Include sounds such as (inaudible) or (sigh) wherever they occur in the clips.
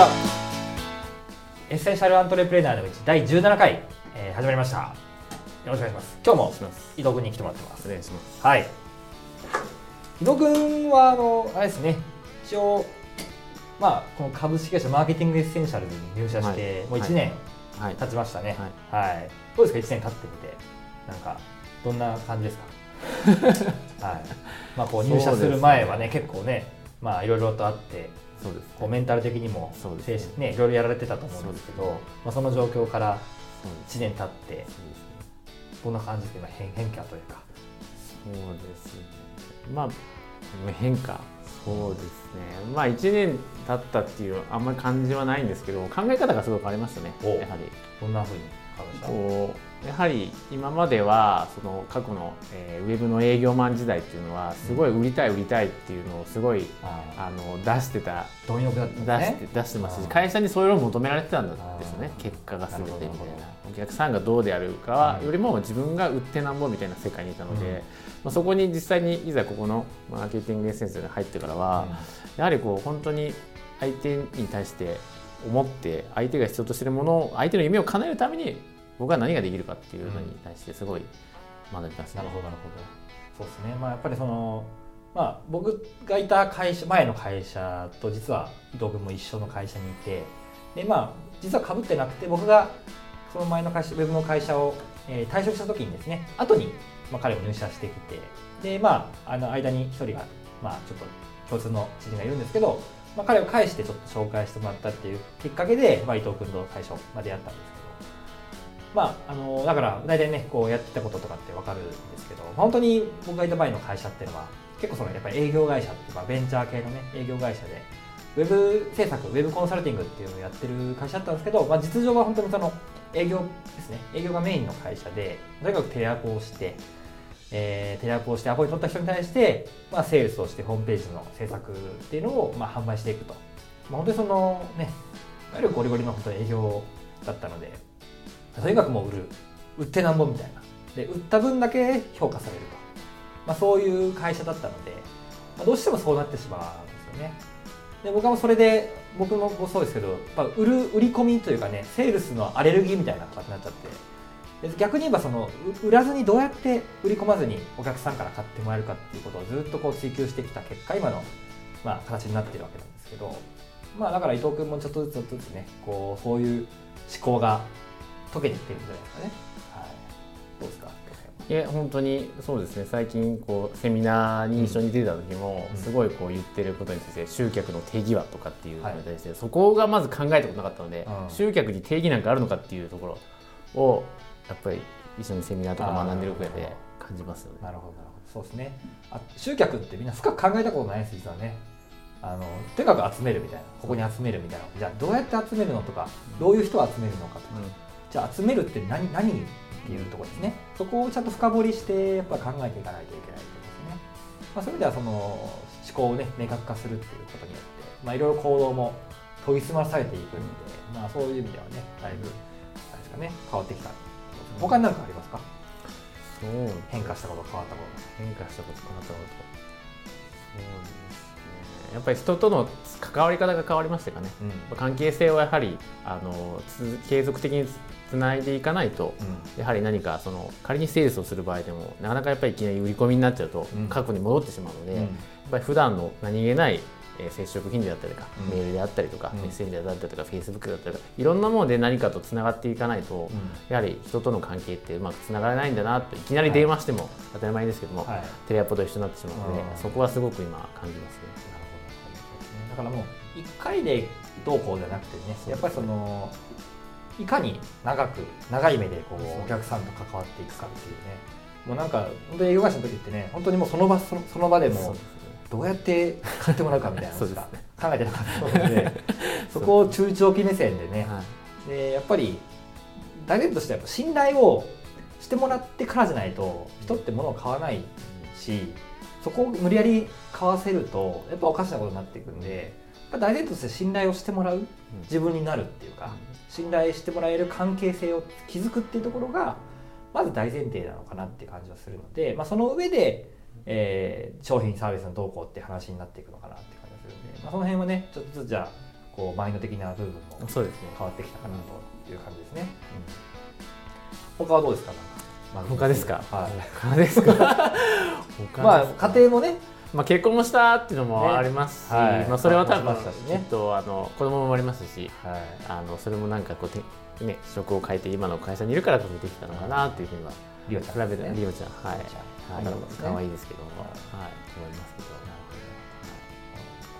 はエッセンシャルアントレプレーナーのうち第17回、えー、始まりました。よろしくお願いします。今日も伊藤君に来てもらってます。お願いします。はい。伊藤君はあのあれですね。一応まあこの株式会社マーケティングエッセンシャルに入社して、はい、もう1年経ちましたね、はい、はい、どうですか1年経ってみて。なんかどんな感じですか？(laughs) はい。まあこう入社する前はね、ね、結構ねまあいろいろとあってそうです、ね、こうメンタル的にもそうです、ね、ねいろいろやられてたと思うんですけど、まあ、その状況から1年経って、どんな感じで変変化というか。そうですね。まあ変化。そうですね。まあ1年経ったっていうあんまり感じはないんですけど考え方がすごい変わりましたね。やはり。どんなふうに？こうやはり今まではその過去の、えー、ウェブの営業マン時代っていうのはすごい売りたい売りたいっていうのをすごい、あの出してた貪欲だった、ね、出して出してますし会社にそういうのを求められてたんですよね結果が全てみたいな。お客さんがどうであるかよりも自分が売ってなんぼみたいな世界にいたので、うん、まあ、そこに実際にいざここのマーケティングエッセンスに入ってからは、うん、やはりこう本当に相手に対して思って相手が必要としているものを相手の夢を叶えるために僕は何ができるかっていうのに対してすごい学びます、ね、なるほどなるほど。そうですね。まあやっぱりそのまあ僕がいた会社前の会社と実は伊藤君も一緒の会社にいてでまあ実はかぶってなくて僕がその前の会社ウェブの会社を、えー、退職した時にですね後に、まあ、彼を入社してきてでまああの間に一人がまあちょっと共通の知人がいるんですけど、まあ、彼を介してちょっと紹介してもらったっていうきっかけで、まあ、伊藤君と最初までやったんですけど。まあ、あのだから大体ねこうやってたこととかって分かるんですけどまあ本当に僕がいた場合の会社っていうのは結構そのやっぱり営業会社っていうかベンチャー系のね営業会社でウェブ制作ウェブコンサルティングっていうのをやってる会社だったんですけど、まあ、実情は本当にその営業ですね。営業がメインの会社でとにかくテレアポをして、えー、テレアポをしてアポイント取った人に対して、まあ、セールスをしてホームページの制作っていうのを、まあ、販売していくと、まあ、本当にそのねいわゆるゴリゴリの本当営業だったのでとにかくもう売る。売ってなんぼみたいな。で売った分だけ評価されると、まあ、そういう会社だったので、まあ、どうしてもそうなってしまうんですよね。で僕はそれで僕もそうですけどやっぱ売る売り込みというかねセールスのアレルギーみたいな形になっちゃって。逆に言えばその売らずにどうやって売り込まずにお客さんから買ってもらえるかっていうことをずっとこう追求してきた結果今の、まあ、形になっているわけなんですけどまあだから伊藤君もちょっとずつちょっとずつねこうそういう思考が溶けてきてるんじゃないですかね。はい、どうですか？いや本当にそうですね。最近こうセミナーに一緒に出た時も、すごいこう言ってることについて集客の定義はとかっていうのに対して、はい、そこがまず考えたことなかったので、うん、集客に定義なんかあるのかっていうところをやっぱり一緒にセミナーとか学んでる上で感じますよね。なるほどなるほど。そうですね。あ集客ってみんな深く考えたことないです実はね。あのとにかく集めるみたいな。ここに集めるみたいな。じゃあどうやって集めるのとかどういう人を集めるのかとか、うん。じゃあ集めるって何何っていうところですね。そこをちゃんと深掘りしてやっぱ考えていかないといけないとですね、まあ、そういう意味ではその思考をね明確化するっていうことによって、まあ、いろいろ行動も研ぎ澄まされていくんで、まあ、そういう意味ではねだいぶあれですかね変わってきた他に何かありますか？そう変化したこと変わったこと。変化したこと変わったこと。そうですね。やっぱり人との関わり方が変わりましたかね、うん、関係性をやはりあの継続的につないでいかないと、うん、やはり何かその仮にセールスをする場合でもなかなかやっぱりいきなり売り込みになっちゃうと、過去に戻ってしまうので、やっぱり普段の何気ない接触頻度だったりとか、メールであったりとか、メッセンジャーだったりとかフェイスブックだったりとかいろんなもので何かとつながっていかないと、やはり人との関係ってうまくつながらないんだなっていきなり電話しても当たり前ですけども、はい、テレアポと一緒になってしまうので、そこはすごく今感じますね。だからもう1回でどうこうじゃなくてねやっぱりそのいかに長く長い目でこうお客さんと関わっていくかっていうね。もうなんか本当に営業会社の時ってね本当にもうその場その場でもどうやって買ってもらうかみたいなのしか考えてなかったので (laughs) そこを中長期目線でね、はい、でやっぱり大前としてはやっぱ信頼をしてもらってからじゃないと人って物を買わないしそこを無理やり買わせるとやっぱおかしなことになっていくんで大前提として信頼をしてもらう自分になるっていうか、信頼してもらえる関係性を築くっていうところがまず大前提なのかなっていう感じはするので、まあ、その上で、えー、商品サービスの動向って話になっていくのかなって感じがするんで、まあ、その辺はねちょっとずつじゃあこうマインド的な部分もそうですね変わってきたかなという感じですね、うん、他はどうですか？まあ、他ですか、はい、他ですか？(laughs) まあ家庭もね。まあ、結婚もしたっていうのもありますし、ね。はい、まあ、それは多分きっとあの子供も生まれますし、はい、あのそれもなんかこうね、職を変えて今の会社にいるからこそできたのかなっていうふうにはリオちゃん、ね、比べてリオちゃん。はい。はい。可愛いですけども、はい、思いますけど。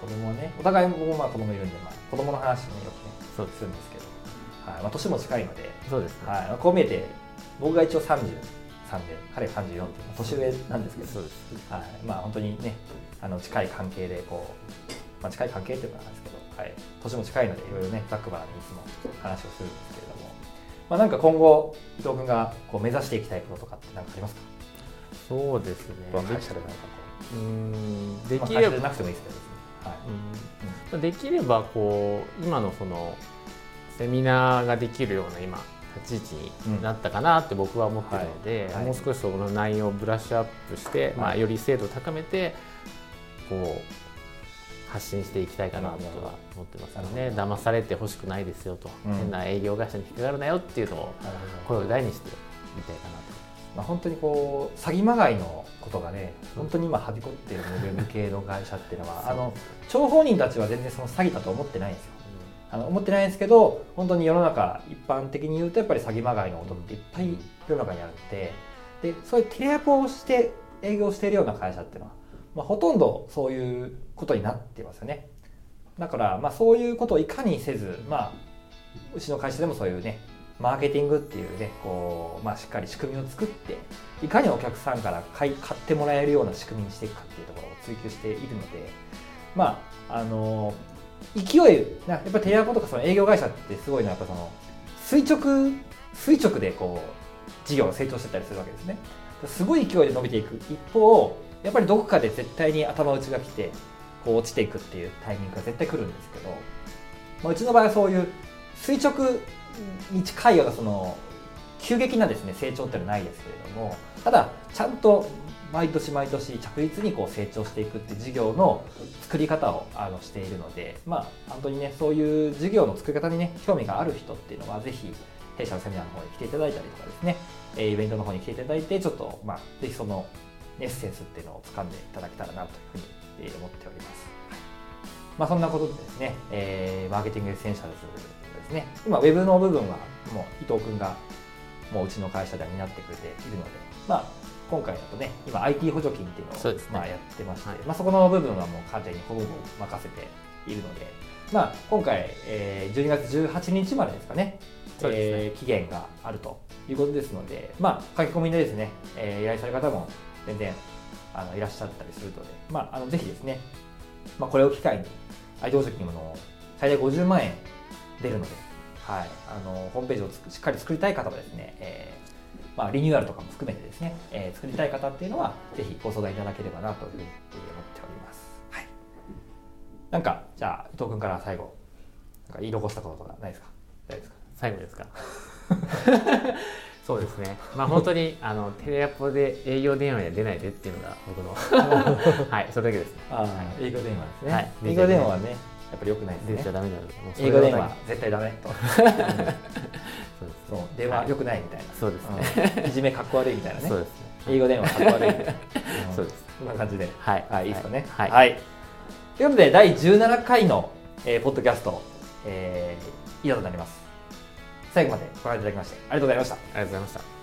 子供ねお互い僕もまあ子供いるんで、まあ、子供の話もよくねそうするんですけど、はい。まあ、年も近いので。そうです、ね、はい、こう見えて僕が一応33で彼が34っていう年上なんですけど。そうです、はい。まあ、本当にねあの近い関係でこう、まあ、近い関係っていうかなんですけど、はい、年も近いのでいろいろねざっくばらにいつも話をするんですけれど。も、まあ、なんか今後伊藤君がこう目指していきたいこととかって何かありますか？そうですね。会社でなんかこううんできれば、まあ、なくてもいいですけどはい。うん、できればこう今のそのセミナーができるような今立ち位置になったかなって僕は思ってるので、うん。はい、もう少しその内容をブラッシュアップして、はい、まあ、より精度を高めてこう発信していきたいかなとは思ってますよね。騙されてほしくないですよと、うん、変な営業会社に引っかかるなよっていうのを声を大にしてみたいかなと。まあ、本当にこう詐欺まがいのことがね本当に今はびこっているウェブ系の会社っていうのはあの張本人たちは全然その詐欺だと思ってないんですよ。あの思ってないんですけど本当に世の中一般的に言うとやっぱり詐欺まがいのことっていっぱい世の中にあるのででそういうテレアポをして営業しているような会社っていうのは、まあ、ほとんどそういうことになってますよね。だから、まあ、そういうことをいかにせず、まあ、うちの会社でもそういうねマーケティングっていうねこう、まあ、しっかり仕組みを作っていかにお客さんから買い買ってもらえるような仕組みにしていくかっていうところを追求しているのでまああの勢いやっぱりテレアポとかその営業会社ってすごいのはやっぱその垂直垂直でこう事業が成長してたりするわけですねすごい勢いで伸びていく一方やっぱりどこかで絶対に頭打ちが来てこう落ちていくっていうタイミングが絶対来るんですけど、まあ、うちの場合はそういう垂直に近いようなその急激なですね成長っていうのはないですけれどもただちゃんと毎年毎年着実にこう成長していくって事業の作り方をあのしているのでまあ本当にねそういう事業の作り方にね興味がある人っていうのはぜひ弊社のセミナーの方に来ていただいたりとかですねイベントの方に来ていただいてちょっとまあぜひそのエッセンスっていうのを掴んでいただけたらなというふうに思っております。まあ、そんなことでですね、えー、マーケティングエッセンシャルズですね。今ウェブの部分はもう伊藤君がもううちの会社では担ってくれているので、まあ、今回だとね今 IT 補助金っていうのを、ね、まあ、やってまして、はい、まあ、そこの部分はもう完全にほぼ任せているので、まあ、今回、えー、12月18日までですかねね、えー、期限があるということですので、まあ、書き込みでですね、えー、依頼される方も全然あのいらっしゃったりするので、まあ、あのぜひですね、まあ、これを機会に IT 補助金の最大50万円出るので、はい、あのホームページをしっかり作りたい方はですね、えーまあ、リニューアルとかも含めてですね、えー、作りたい方っていうのはぜひご相談いただければなというふうに思っております。はい、なんかじゃあ伊藤君から最後なんか言い残したこととかないですか？大丈夫ですか？最後ですか？(laughs) そうですね。まあ本当に (laughs) あのテレアポで営業電話には出ないでっていうのが (laughs) 僕の (laughs) はいそれだけです、ああ、営業電話ですね。はい、営業電話はねやっぱり良くないですね。出ちゃダメなので、英語電話絶対ダメと。そう電話良くないみたいな。そうですね。いじめかっこ悪いみたいなね。そうですね。英語電話かっこ悪いみたいな。そうです。こんな感じで。はい。はい、いいですかね。はい。ということで第17回のえポッドキャストえ以上となります。最後までご覧いただきましてありがとうございました。ありがとうございました。